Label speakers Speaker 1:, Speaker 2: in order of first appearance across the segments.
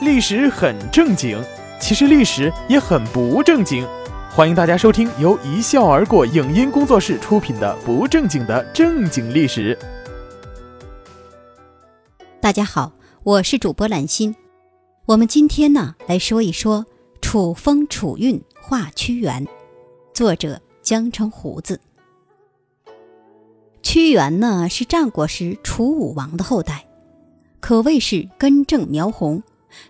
Speaker 1: 历史很正经，其实历史也很不正经。欢迎大家收听由一笑而过影音工作室出品的《不正经的正经历史》。
Speaker 2: 大家好，我是主播兰心。我们今天呢来说一说楚风楚韵画屈原，作者江城胡子。屈原呢是战国时楚武王的后代。可谓是根正苗红，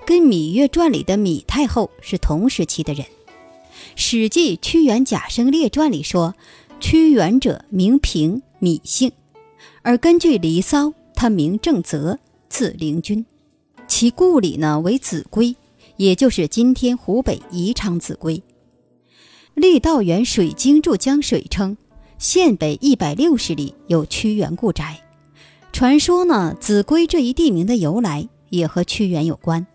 Speaker 2: 跟《芈月传》里的芈太后是同时期的人。《史记·屈原贾生列传》里说，屈原者名平，芈姓。而根据《离骚》，他名正则，字灵均，其故里呢为秭归，也就是今天湖北宜昌秭归。郦道元《水经注江水》称，县北一百六十里有屈原故宅。传说呢，秭归这一地名的由来也和屈原有关，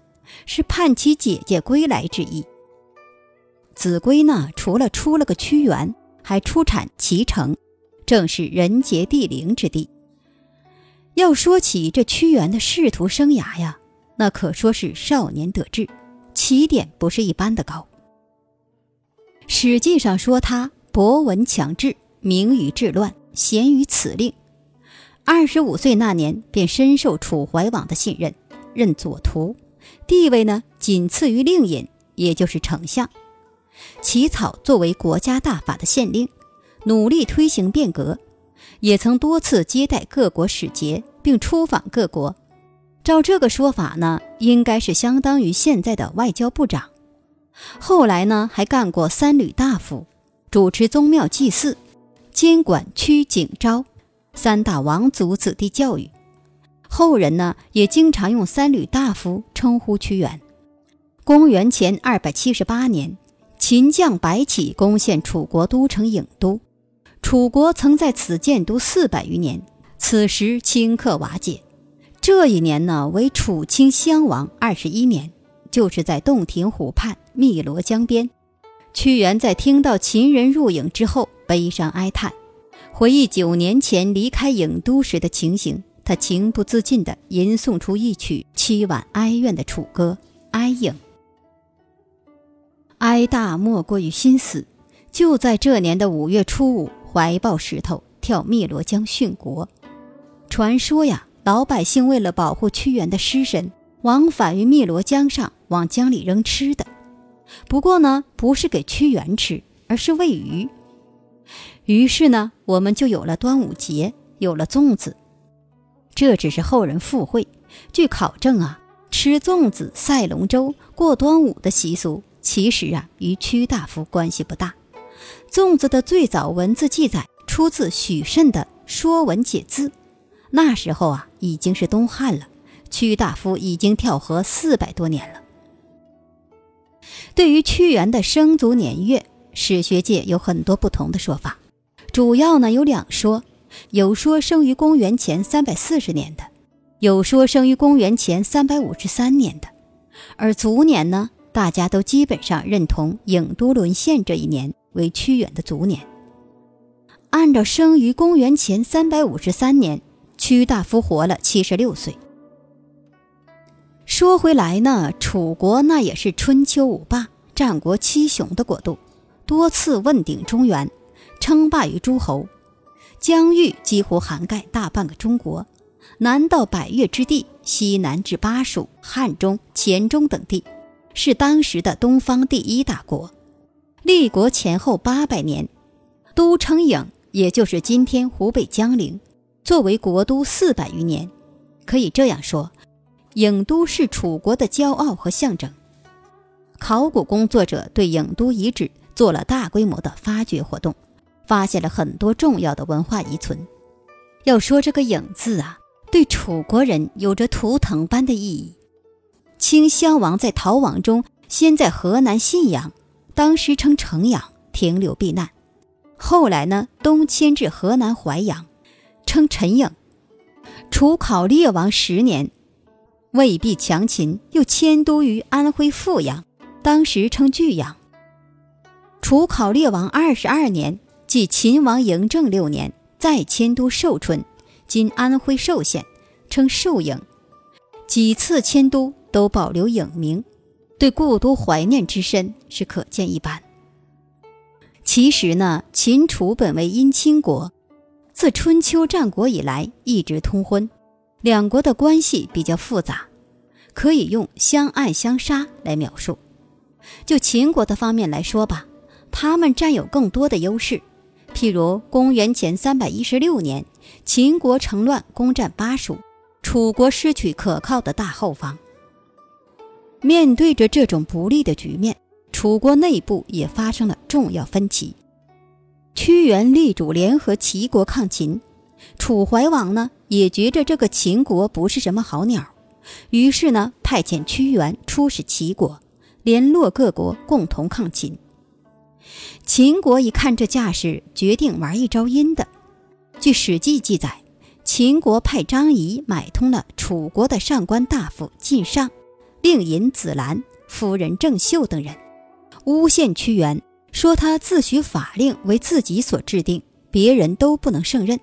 Speaker 2: 是盼其姐姐归来之意。秭归呢，除了出了个屈原，还出产脐橙，正是人杰地灵之地。要说起这屈原的仕途生涯呀，那可说是少年得志，起点不是一般的高。史记上说他博闻强志，明于治乱，贤于辞令。二十五岁那年，便深受楚怀王的信任，任左徒，地位呢仅次于令尹，也就是丞相。起草作为国家大法的县令，努力推行变革，也曾多次接待各国使节，并出访各国。照这个说法呢，应该是相当于现在的外交部长。后来呢，还干过三闾大夫，主持宗庙祭祀，监管曲景昭。三大王族子弟教育，后人呢也经常用三闾大夫称呼屈原。公元前二百七十八年，秦将白起攻陷楚国都城郢都，楚国曾在此建都四百余年，此时顷刻瓦解。这一年呢为楚顷襄王二十一年，就是在洞庭湖畔汨罗江边，屈原在听到秦人入郢之后，悲伤哀叹。回忆九年前离开郢都时的情形，他情不自禁地吟诵出一曲凄婉哀怨的楚歌《哀郢》。哀大莫过于心死，就在这年的五月初五，怀抱石头跳汨罗江殉国。传说呀，老百姓为了保护屈原的尸身，往返于汨罗江上，往江里扔吃的。不过呢，不是给屈原吃，而是喂鱼。于是呢，我们就有了端午节，有了粽子。这只是后人附会。据考证啊，吃粽子、赛龙舟、过端午的习俗，其实啊与屈大夫关系不大。粽子的最早文字记载出自许慎的《说文解字》，那时候啊已经是东汉了，屈大夫已经跳河四百多年了。对于屈原的生卒年月，史学界有很多不同的说法。主要呢有两说，有说生于公元前三百四十年的，有说生于公元前三百五十三年的，而卒年呢，大家都基本上认同郢都沦陷这一年为屈原的卒年。按照生于公元前三百五十三年，屈大夫活了七十六岁。说回来呢，楚国那也是春秋五霸、战国七雄的国度，多次问鼎中原。称霸于诸侯，疆域几乎涵盖大半个中国，南到百越之地，西南至巴蜀、汉中、黔中等地，是当时的东方第一大国。立国前后八百年，都称郢，也就是今天湖北江陵，作为国都四百余年。可以这样说，郢都是楚国的骄傲和象征。考古工作者对郢都遗址做了大规模的发掘活动。发现了很多重要的文化遗存。要说这个“郢”字啊，对楚国人有着图腾般的意义。清襄王在逃亡中，先在河南信阳，当时称城阳，停留避难。后来呢，东迁至河南淮阳，称陈郢。楚考烈王十年，魏必强秦，又迁都于安徽阜阳，当时称巨阳。楚考烈王二十二年。即秦王嬴政六年，再迁都寿春（今安徽寿县），称寿营。几次迁都都保留影名，对故都怀念之深是可见一斑。其实呢，秦楚本为姻亲国，自春秋战国以来一直通婚，两国的关系比较复杂，可以用相爱相杀来描述。就秦国的方面来说吧，他们占有更多的优势。譬如公元前三百一十六年，秦国乘乱攻占巴蜀，楚国失去可靠的大后方。面对着这种不利的局面，楚国内部也发生了重要分歧。屈原力主联合齐国抗秦，楚怀王呢也觉着这个秦国不是什么好鸟，于是呢派遣屈原出使齐国，联络各国共同抗秦。秦国一看这架势，决定玩一招阴的。据《史记》记载，秦国派张仪买通了楚国的上官大夫晋尚、令尹子兰、夫人郑袖等人，诬陷屈原，说他自诩法令为自己所制定，别人都不能胜任。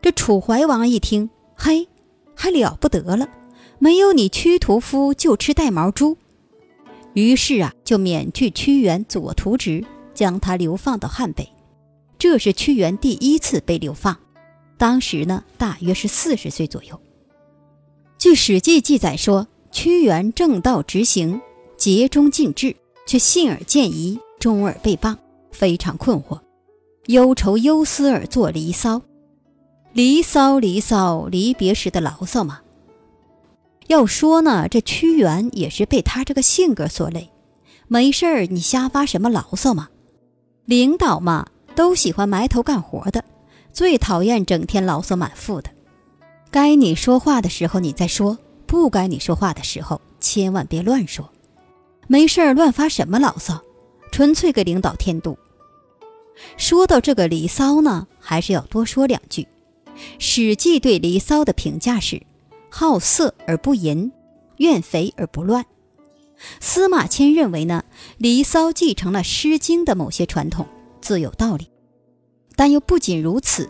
Speaker 2: 这楚怀王一听，嘿，还了不得了！没有你屈屠夫，就吃带毛猪。于是啊，就免去屈原左徒职。将他流放到汉北，这是屈原第一次被流放。当时呢，大约是四十岁左右。据《史记》记载说，屈原正道直行，竭忠尽智，却信而见疑，终而被谤，非常困惑，忧愁忧思而作《离骚》。离骚，离骚，离别时的牢骚嘛。要说呢，这屈原也是被他这个性格所累，没事儿你瞎发什么牢骚嘛？领导嘛，都喜欢埋头干活的，最讨厌整天牢骚满腹的。该你说话的时候你再说，不该你说话的时候千万别乱说。没事儿乱发什么牢骚，纯粹给领导添堵。说到这个《离骚》呢，还是要多说两句。《史记》对《离骚》的评价是：好色而不淫，怨肥而不乱。司马迁认为呢，《离骚》继承了《诗经》的某些传统，自有道理。但又不仅如此，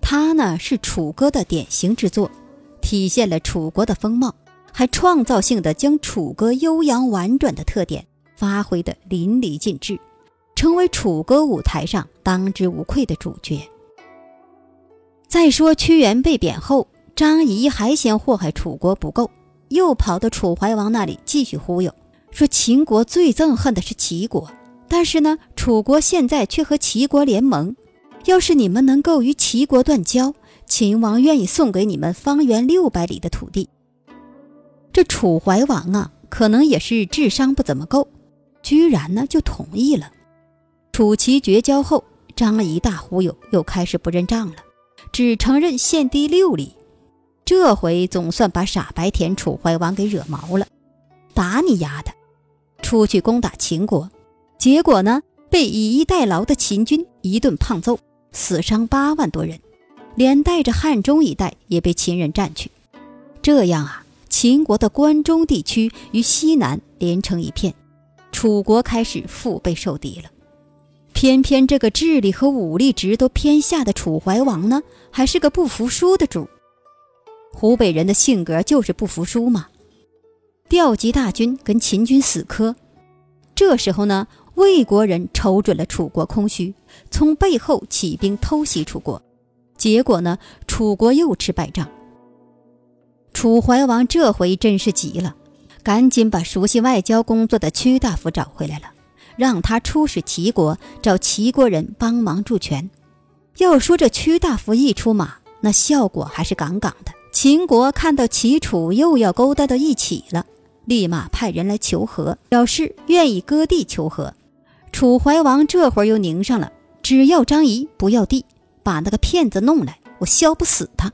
Speaker 2: 它呢是楚歌的典型之作，体现了楚国的风貌，还创造性的将楚歌悠扬婉转的特点发挥得淋漓尽致，成为楚歌舞台上当之无愧的主角。再说屈原被贬后，张仪还嫌祸害楚国不够。又跑到楚怀王那里继续忽悠，说秦国最憎恨的是齐国，但是呢，楚国现在却和齐国联盟，要是你们能够与齐国断交，秦王愿意送给你们方圆六百里的土地。这楚怀王啊，可能也是智商不怎么够，居然呢就同意了。楚齐绝交后，张仪大忽悠，又开始不认账了，只承认献地六里。这回总算把傻白甜楚怀王给惹毛了，打你丫的！出去攻打秦国，结果呢，被以逸待劳的秦军一顿胖揍，死伤八万多人，连带着汉中一带也被秦人占去。这样啊，秦国的关中地区与西南连成一片，楚国开始腹背受敌了。偏偏这个智力和武力值都偏下的楚怀王呢，还是个不服输的主。湖北人的性格就是不服输嘛，调集大军跟秦军死磕。这时候呢，魏国人瞅准了楚国空虚，从背后起兵偷袭楚国。结果呢，楚国又吃败仗。楚怀王这回真是急了，赶紧把熟悉外交工作的屈大夫找回来了，让他出使齐国，找齐国人帮忙助权。要说这屈大夫一出马，那效果还是杠杠的。秦国看到齐楚又要勾搭到一起了，立马派人来求和，表示愿意割地求和。楚怀王这会儿又拧上了，只要张仪，不要地，把那个骗子弄来，我削不死他。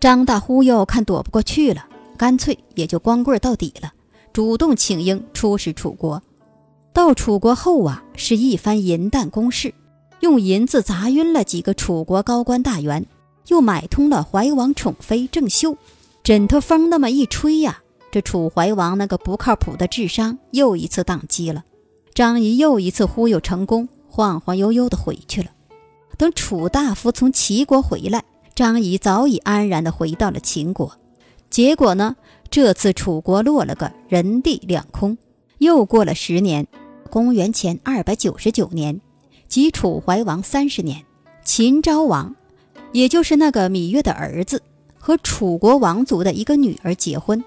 Speaker 2: 张大忽悠看躲不过去了，干脆也就光棍到底了，主动请缨出使楚国。到楚国后啊，是一番银弹攻势，用银子砸晕了几个楚国高官大员。又买通了怀王宠妃郑袖，枕头风那么一吹呀，这楚怀王那个不靠谱的智商又一次宕机了。张仪又一次忽悠成功，晃晃悠悠的回去了。等楚大夫从齐国回来，张仪早已安然的回到了秦国。结果呢，这次楚国落了个人地两空。又过了十年，公元前二百九十九年，即楚怀王三十年，秦昭王，也就是那个芈月的儿子，和楚国王族的一个女儿结婚，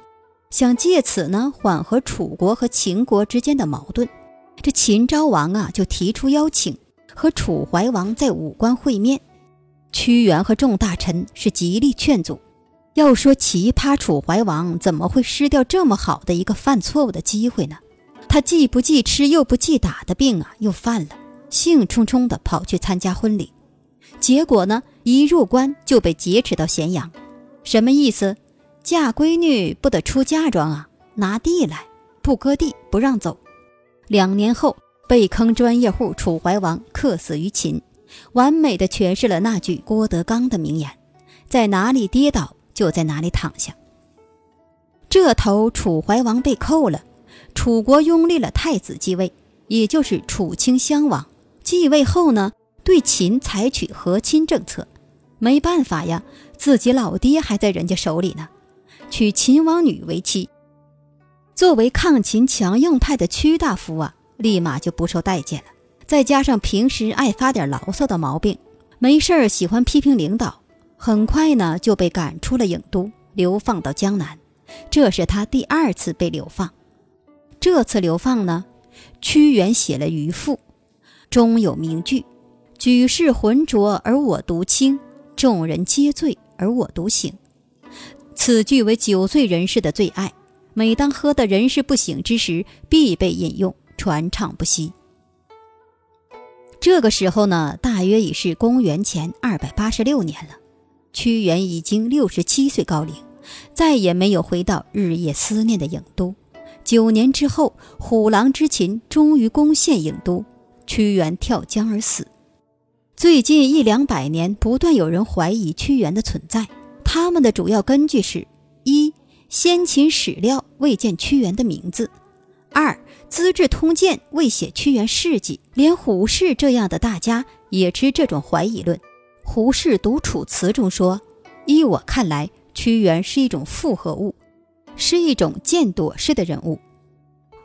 Speaker 2: 想借此呢缓和楚国和秦国之间的矛盾。这秦昭王啊，就提出邀请，和楚怀王在武关会面。屈原和众大臣是极力劝阻。要说奇葩，楚怀王怎么会失掉这么好的一个犯错误的机会呢？他既不忌吃又不忌打的病啊，又犯了，兴冲冲地跑去参加婚礼，结果呢，一入关就被劫持到咸阳。什么意思？嫁闺女不得出嫁妆啊？拿地来，不割地不让走。两年后，被坑专业户楚怀王客死于秦，完美的诠释了那句郭德纲的名言：在哪里跌倒。就在哪里躺下。这头楚怀王被扣了，楚国拥立了太子继位，也就是楚顷襄王。继位后呢，对秦采取和亲政策。没办法呀，自己老爹还在人家手里呢，娶秦王女为妻。作为抗秦强硬派的屈大夫啊，立马就不受待见了。再加上平时爱发点牢骚的毛病，没事儿喜欢批评领导。很快呢，就被赶出了郢都，流放到江南。这是他第二次被流放。这次流放呢，屈原写了《渔父》，中有名句：“举世浑浊而我独清，众人皆醉而我独醒。”此句为酒醉人士的最爱，每当喝得人事不省之时，必被引用，传唱不息。这个时候呢，大约已是公元前二百八十六年了。屈原已经六十七岁高龄，再也没有回到日夜思念的郢都。九年之后，虎狼之秦终于攻陷郢都，屈原跳江而死。最近一两百年，不断有人怀疑屈原的存在。他们的主要根据是：一、先秦史料未见屈原的名字；二、《资治通鉴》未写屈原事迹。连胡适这样的大家也持这种怀疑论。胡适读《楚辞》中说：“依我看来，屈原是一种复合物，是一种渐躲式的人物。”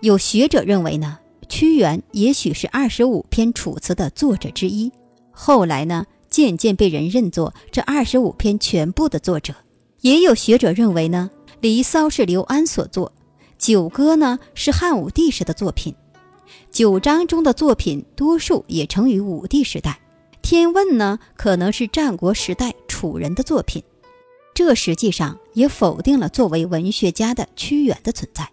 Speaker 2: 有学者认为呢，屈原也许是二十五篇《楚辞》的作者之一，后来呢，渐渐被人认作这二十五篇全部的作者。也有学者认为呢，《离骚》是刘安所作，《九歌》呢是汉武帝时的作品，《九章》中的作品多数也成于武帝时代。天问呢，可能是战国时代楚人的作品，这实际上也否定了作为文学家的屈原的存在。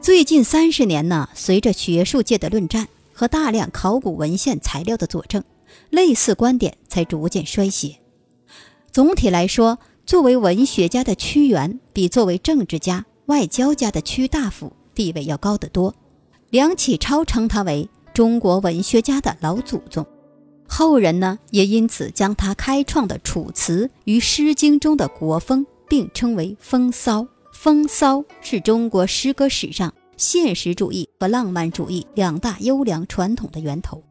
Speaker 2: 最近三十年呢，随着学术界的论战和大量考古文献材料的佐证，类似观点才逐渐衰竭。总体来说，作为文学家的屈原，比作为政治家、外交家的屈大夫地位要高得多。梁启超称他为中国文学家的老祖宗。后人呢，也因此将他开创的《楚辞》与《诗经》中的国风并称为风骚。风骚是中国诗歌史上现实主义和浪漫主义两大优良传统的源头。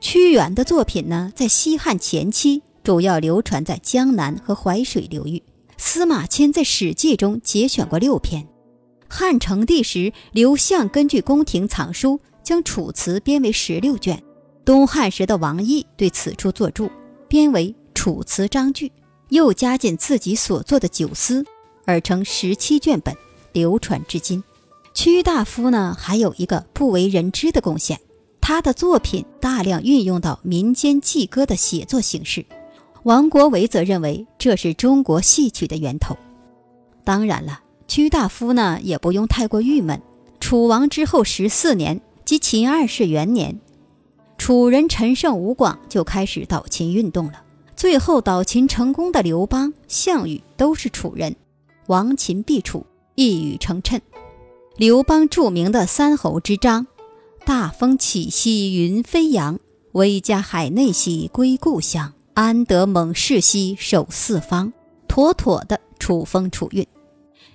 Speaker 2: 屈原的作品呢，在西汉前期主要流传在江南和淮水流域。司马迁在《史记》中节选过六篇。汉成帝时，刘向根据宫廷藏书，将《楚辞》编为十六卷。东汉时的王毅对此书作注，编为《楚辞章句》，又加进自己所作的九思，而成十七卷本，流传至今。屈大夫呢，还有一个不为人知的贡献，他的作品大量运用到民间祭歌的写作形式。王国维则认为这是中国戏曲的源头。当然了，屈大夫呢也不用太过郁闷。楚王之后十四年，即秦二世元年。楚人陈胜、吴广就开始倒秦运动了。最后倒秦成功的刘邦、项羽都是楚人，亡秦必楚，一语成谶。刘邦著名的三侯之章：“大风起兮云飞扬，威加海内兮归故乡。安得猛士兮守四方。”妥妥的楚风楚韵。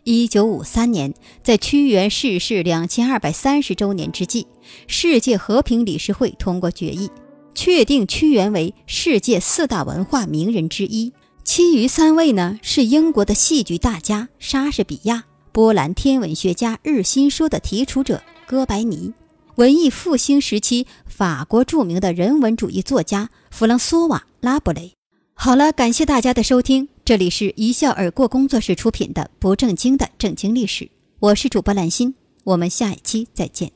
Speaker 2: 一九五三年，在屈原逝世两千二百三十周年之际，世界和平理事会通过决议，确定屈原为世界四大文化名人之一。其余三位呢，是英国的戏剧大家莎士比亚、波兰天文学家日心说的提出者哥白尼，文艺复兴时期法国著名的人文主义作家弗朗索瓦·拉布雷。好了，感谢大家的收听，这里是一笑而过工作室出品的不正经的正经历史，我是主播兰心，我们下一期再见。